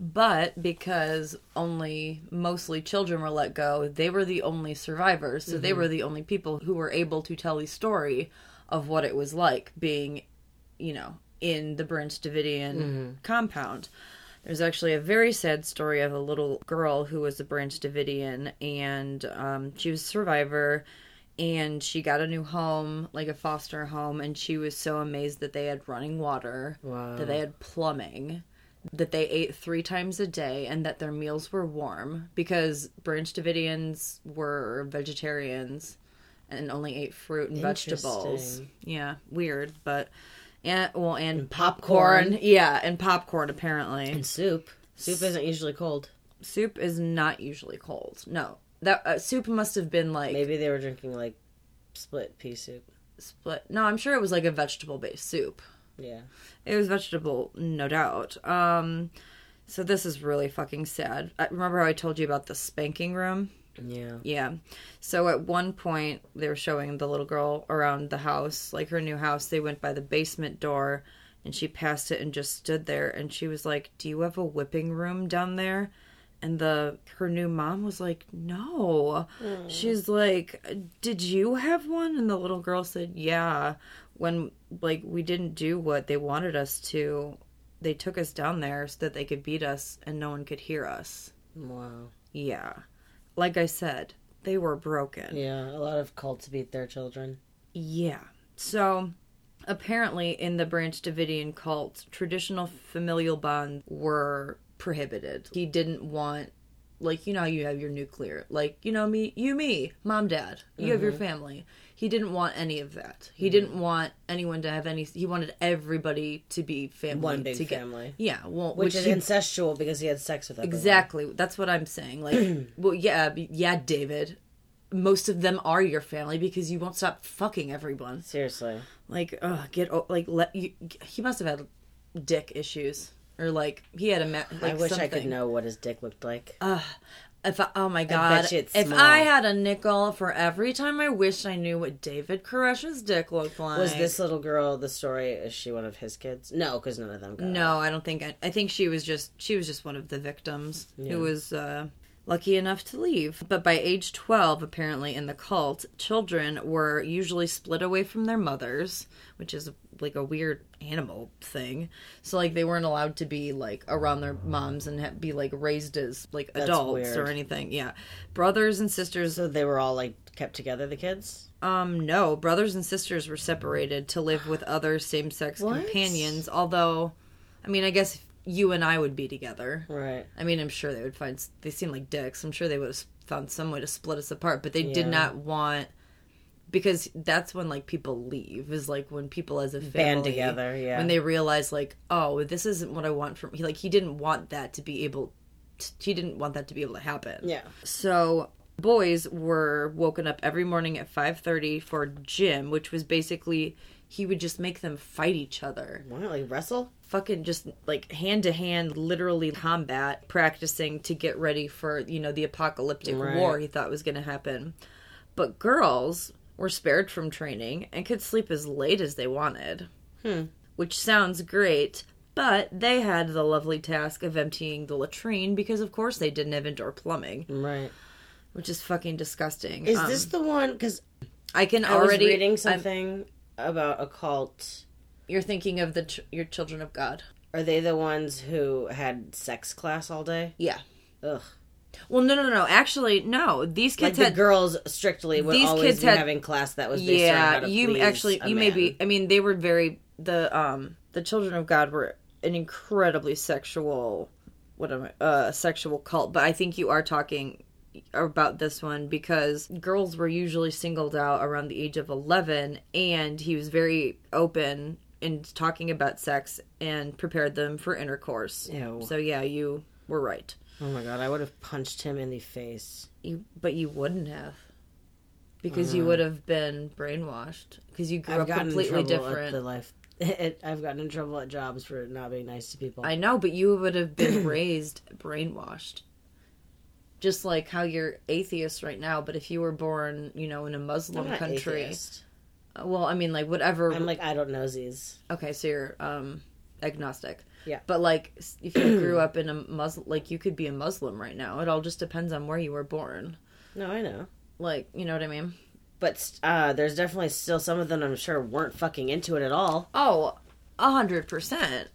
But because only mostly children were let go, they were the only survivors. So they Mhm. were the only people who were able to tell the story of what it was like being, you know, in the Branch Davidian Mhm. compound. There's actually a very sad story of a little girl who was a Branch Davidian, and um, she was a survivor, and she got a new home, like a foster home, and she was so amazed that they had running water, Wow. that they had plumbing, that they ate three times a day, and that their meals were warm because Branch Davidians were vegetarians and only ate fruit and vegetables. Yeah, weird, but and well, and, popcorn. popcorn. Yeah, and popcorn apparently. And soup. Soup isn't usually cold. Soup is not usually cold. No, that uh, soup must have been like Maybe they were drinking like split pea soup. split. No, I'm sure it was like a vegetable based soup. Yeah. It was vegetable, no doubt. Um, so this is really fucking sad. I, remember how I told you about the spanking room? Yeah. Yeah. So at one point, they were showing the little girl around the house, like her new house. They went by the basement door and she passed it and just stood there. And she was like, Do you have a whipping room down there? And the her new mom was like, No. She's like, Did you have one? And the little girl said, Yeah. When like we didn't do what they wanted us to, they took us down there so that they could beat us and no one could hear us. Wow. Yeah. Like I said, they were broken. Yeah, a lot of cults beat their children. Yeah. So apparently in the Branch Davidian cult, traditional familial bonds were prohibited. He didn't want like you know you have your nuclear like you know me you me mom dad you have your Mhm. family he didn't want any of that he Mhm. didn't want anyone to have any he wanted everybody to be family One big together. family. yeah well Which, is he- incestual because he had sex with everyone. Exactly. That's what I'm saying. Like, well, yeah, yeah, David. Most of them are your family because you won't stop fucking everyone. Seriously. Like, ugh, get like let you. He must have had dick issues or like he had a. Ma- like I wish I could know what his dick looked like. Ugh. If I, oh my god! it's if small. I had a nickel for every time I wished I knew what David Koresh's dick looked like, Was this little girl the story? Is she one of his kids? No, because none of them got. No, I don't think. I, I think she was just she was just one of the victims Yeah. who was uh, lucky enough to leave. But by age twelve, apparently in the cult, children were usually split away from their mothers, which is like a weird animal thing. So like they weren't allowed to be like around their moms and ha- be like raised as like That's adults or anything. Yeah, brothers and sisters. So they were all like kept together. The kids. Um, no, brothers and sisters were separated to live with other same-sex What? companions. Although, I mean, I guess you and I would be together. Right. I mean, I'm sure they would find. They seem like dicks. I'm sure they would have found some way to split us apart, but they did Yeah. not want because that's when like people leave is like when people as a family Band together, yeah. when they realize like oh this isn't what I want from he like he didn't want that to be able to, he didn't want that to be able to happen Yeah. so boys were woken up every morning at 5:30 for gym which was basically he would just make them fight each other What, like wrestle? fucking just like hand to hand literally combat practicing to get ready for you know the apocalyptic Right. war he thought was going to happen but girls were spared from training and could sleep as late as they wanted Hmm. which sounds great but they had the lovely task of emptying the latrine because of course they didn't have indoor plumbing Right. which is fucking disgusting Is Um, this the one? Because i can I already was reading I'm- something about a cult. you're thinking of the ch- your children of god Are they the ones who had sex class all day? yeah Ugh. Well no no no actually no. These Like kids the had girls strictly would These always kids be had- having class that was based yeah you actually you may be i mean they were very the um the children of god were an incredibly sexual what am i uh sexual cult. But i think you are talking about this one because girls were usually singled out around the age of 11 and he was very open in talking about sex and prepared them for intercourse. Ew. so yeah you were right Oh my god, I would have punched him in the face. you but you wouldn't have because you Mhm. would have been brainwashed because you grew I've up completely in different the life It, I've gotten in trouble at jobs for not being nice to people. I know, but you would have been raised brainwashed. Just like how you're atheist right now, but if you were born, you know, in a Muslim country, atheist. Uh, well, I mean, like whatever. I'm like I don't know these. okay, so you're um agnostic. Yeah. But like, if you grew up in a Muslim, like you could be a Muslim right now. It all just depends on where you were born. No, I know. Like, you know what I mean? But uh, there's definitely still some of them I'm sure weren't fucking into it at all. Oh, a hundred percent,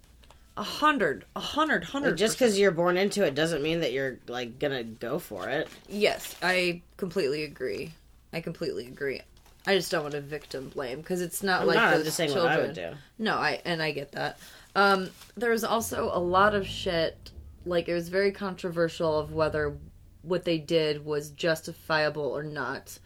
a hundred, a hundred, hundred. Just because you're born into it doesn't mean that you're like gonna go for it. Yes, I completely agree. I completely agree. I just don't want to victim blame because it's not I'm like not, I'm those just saying children. what I would do. No, I and I get that. Um, was also a lot of shit. Like it was very controversial of whether what they did was justifiable or not.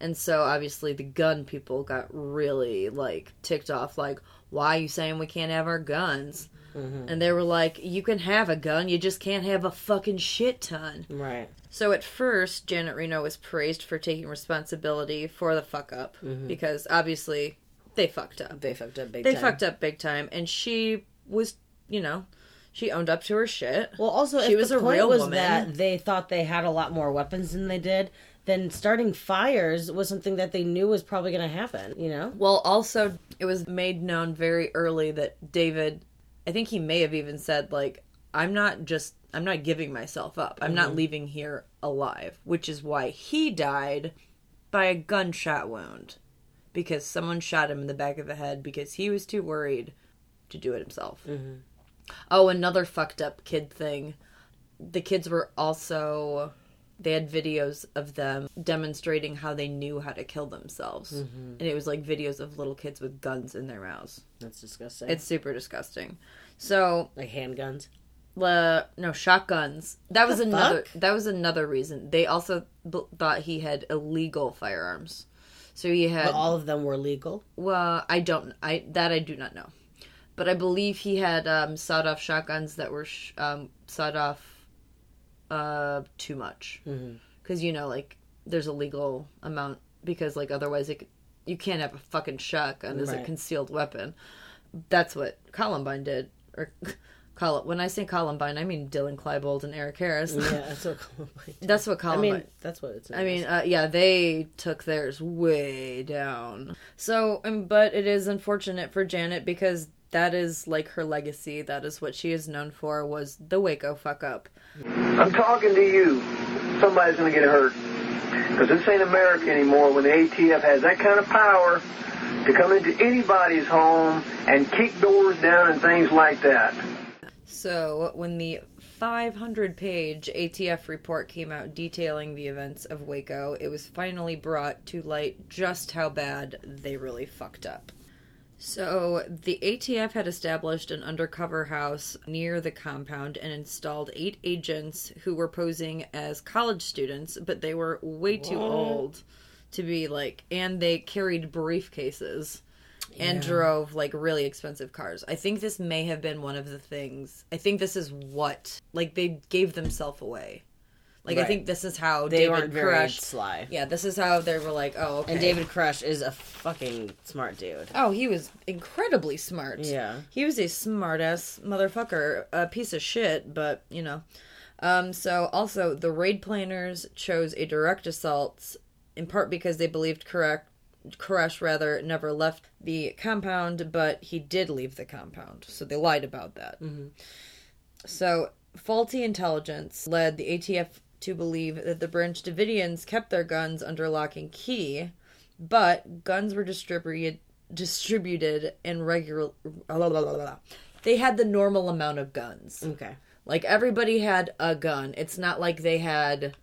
And so obviously the gun people got really like ticked off. Like, why are you saying we can't have our guns? Mm-hmm. And they were like, you can have a gun, you just can't have a fucking shit ton. Right. So at first, Janet Reno was praised for taking responsibility for the fuck up Mhm. because obviously they fucked up. They fucked up big They time. fucked up big time, and she was, you know, she owned up to her shit. Well, also, she if was the a point real was woman. that they thought they had a lot more weapons than they did, then starting fires was something that they knew was probably going to happen. You know? Well, also, it was made known very early that David, I think he may have even said, like, I'm not just, I'm not giving myself up. I'm not Mhm. leaving here alive, which is why he died by a gunshot wound because someone shot him in the back of the head because he was too worried to do it himself. Mhm. Oh, another fucked up kid thing. The kids were also they had videos of them demonstrating how they knew how to kill themselves. Mhm. And it was like videos of little kids with guns in their mouths. That's disgusting. It's super disgusting. So like handguns. Uh, no shotguns. That was another. fuck? That was another reason. They also b- thought he had illegal firearms. So he had But all of them were legal. well, I don't. I that I do not know, but I believe he had um, sawed-off shotguns that were sh- um, sawed off uh, too much because you know, like there's a legal amount because like otherwise it, you can't have a fucking shotgun as a concealed weapon. That's what Columbine did. Or Col- when I say Columbine, I mean Dylan Klebold and Eric Harris. Yeah, that's what Columbine. did. That's what I Columbine. mean, that's what it's. I mean, uh, yeah, they took theirs way down. So, um, but it is unfortunate for Janet because that is like her legacy. That is what she is known for was the Waco fuck up. I'm talking to you. Somebody's going to get hurt. Because this ain't America anymore when the ATF has that kind of power to come into anybody's home and kick doors down and things like that. So, when the 500 page ATF report came out detailing the events of Waco, it was finally brought to light just how bad they really fucked up. So, the ATF had established an undercover house near the compound and installed eight agents who were posing as college students, but they were way too What? old to be like, and they carried briefcases and Yeah. drove like really expensive cars. I think this may have been one of the things. I think this is what like they gave themselves away. Like I think this is how They David weren't very sly. Yeah, this is how they were like, oh, okay. And David Koresh is a fucking smart dude. Oh, he was incredibly smart. Yeah. He was a smart ass motherfucker, a piece of shit, but you know. Um, so also the raid planners chose a direct assault in part because they believed correct Koresh rather never left the compound, but he did leave the compound. So they lied about that. Mhm. So faulty intelligence led the ATF to believe that the Branch Davidians kept their guns under lock and key, but guns were distributed distributed in regular. They had the normal amount of guns. Okay. Like everybody had a gun. It's not like they had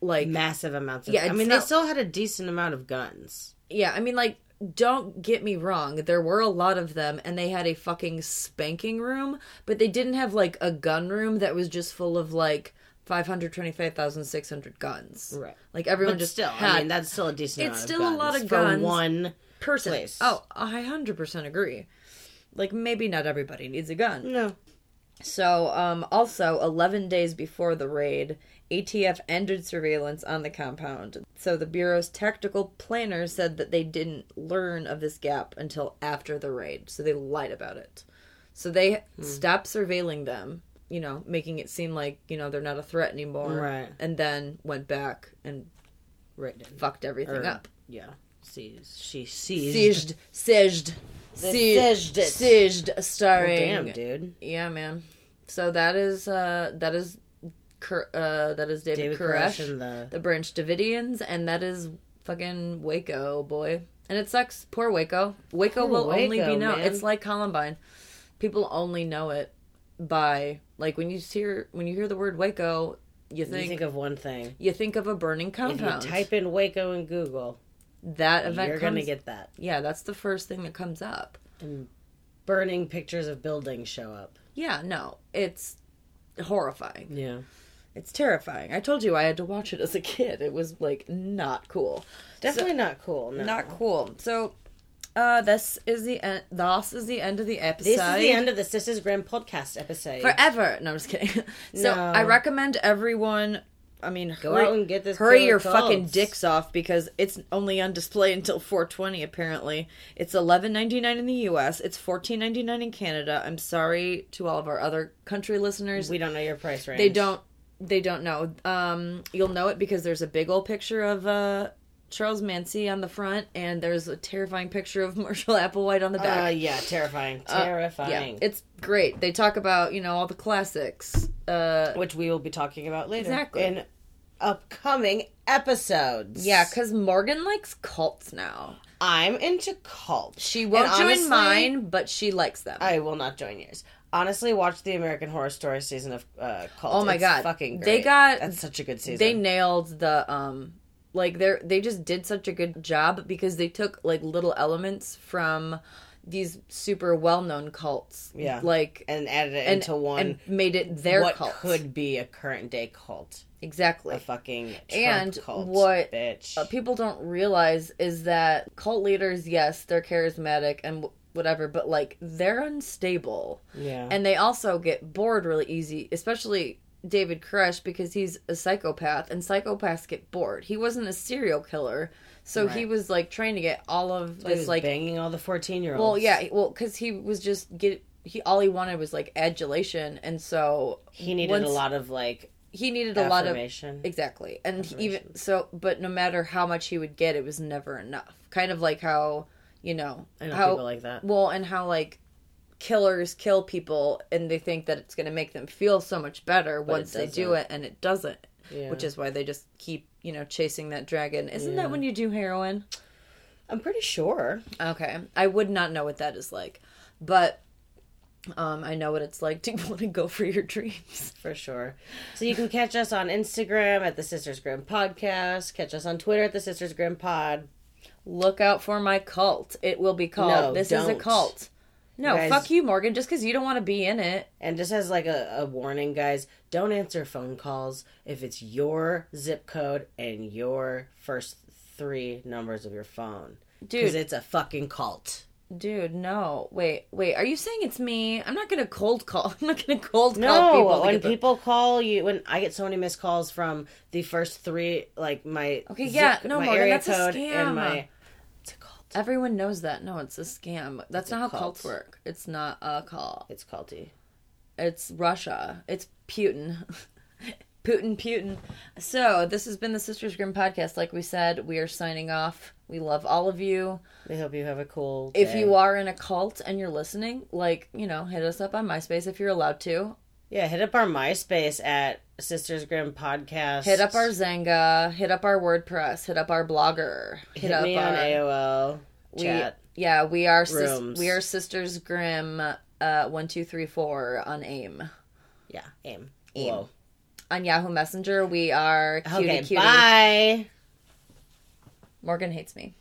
like massive amounts. Of, Yeah, I mean, not- they still had a decent amount of guns. Yeah, I mean, like, don't get me wrong. There were a lot of them, and they had a fucking spanking room, but they didn't have, like, a gun room that was just full of, like, 525,600 guns. Right. Like, everyone But just still, had. I mean, that's still a decent. it's amount still of a lot of guns for one person. place. Oh, I 100% agree. Like, maybe not everybody needs a gun. No. So, um, also, 11 days before the raid, ATF ended surveillance on the compound. So the Bureau's tactical planners said that they didn't learn of this gap until after the raid. So they lied about it. So they stopped surveilling them, you know, making it seem like, you know, they're not a threat anymore. Right. And then went back and Right. fucked everything Or- up. Yeah. Seized. She seized. Sieged. They Sie- sieged. Sieged, Well, starring. damn, dude. Yeah, man. So that is, uh, that is, uh, that is David, David Koresh, Koresh and the- the Branch Davidians, and that is fucking Waco boy. And it sucks. Poor Waco. Waco Poor will only be known. man. It's like Columbine. People only know it by like when you hear when you hear the word Waco, you You think think of one thing. you think of a burning If compound. you type in Waco in Google, that event you're comes, gonna get that. Yeah, that's the first thing that comes up. And burning pictures of buildings show up. Yeah, no, it's horrifying. Yeah. It's terrifying. I told you I had to watch it as a kid. It was like not cool. Definitely not cool. No. Not cool. So, uh, this is the end. This is the end of the episode. This is the end of the Sisters Grimm podcast episode. forever. No, I'm just kidding. so No. I recommend everyone. I mean, Go hurry, out and get this Hurry your fucking dicks off because it's only on display until 420. Apparently, it's 11.99 in the U.S. It's 14.99 in Canada. I'm sorry to all of our other country listeners. We don't know your price range. They don't. They don't know. Um, you'll know it because there's a big old picture of uh, Charles Manson on the front, and there's a terrifying picture of Marshall Applewhite on the back. Uh, yeah, terrifying. Uh, Terrifying. yeah, it's great. They talk about you know all the classics. Uh, Which we will be talking about later. Exactly. In upcoming episodes. yeah, because Morgan likes cults now. I'm into cults. She won't And join honestly, mine, but she likes them. I will not join yours. Honestly, watch the American Horror Story season of uh, Cult. Oh my It's god, fucking They got that's such a good season. They nailed the um, like they they just did such a good job because they took like little elements from these super well known cults. Yeah. like and added it and, into one. and made it their what cult. could be a current day cult. exactly A fucking Trump and cult. what bitch? uh, people don't realize is that cult leaders, yes, they're charismatic and w- whatever, but like they're unstable. Yeah. And they also get bored really easy, especially David Koresh because he's a psychopath and psychopaths get bored. He wasn't a serial killer, so he was like trying to get all of So this like banging all the fourteen year olds. well, yeah, well cuz he was just get he all he wanted was like adulation and so he needed once- a lot of like he needed a lot of exactly and even so but no matter how much he would get it was never enough kind of like how you know I know how people like that. well and how like killers kill people and they think that it's going to make them feel so much better But once they do it and it doesn't Yeah. which is why they just keep you know chasing that dragon isn't Yeah. that when you do heroin I'm pretty sure. okay i would not know what that is like but um i know what it's like to want to go for your dreams For sure. So you can catch us on Instagram at the Sisters Grimm Podcast. Catch us on Twitter at the Sisters Grimm Pod. look out for my cult it will be called No, this is a cult no guys- fuck you morgan just because you don't want to be in it And just as like a, a warning, guys, don't answer phone calls if it's your zip code and your first three numbers of your phone. Because Dude. it's a fucking cult. Dude, no. Wait, wait. Are you saying it's me? I'm not gonna cold call. I'm not gonna cold call No, people. to when the- people call you, when I get so many missed calls from the first three, like my Okay, yeah, no, my Morgan, area that's a code scam. and my Everyone knows that. No, it's a scam. That's It's not how cult. cults work. It's not a cult. it's culty. It's Russia. It's Putin. Putin, Putin. So, this has been the Sisters Grimm podcast. Like we said, we are signing off. We love all of you. We hope you have a cool. If you are in a cult and you're listening, like, you know, hit us up on MySpace if you're allowed to. Yeah, hit up our MySpace at Sisters Grimm Podcast. Hit up our Xanga, hit up our WordPress, hit up our blogger, hit, me on AOL we, chat. Yeah, we are sis- we are Sisters Grimm. Uh, one two three four on AIM. Yeah, aim. AIM. Whoa. On Yahoo Messenger, we are cutie Okay, cutie. bye. Morgan hates me.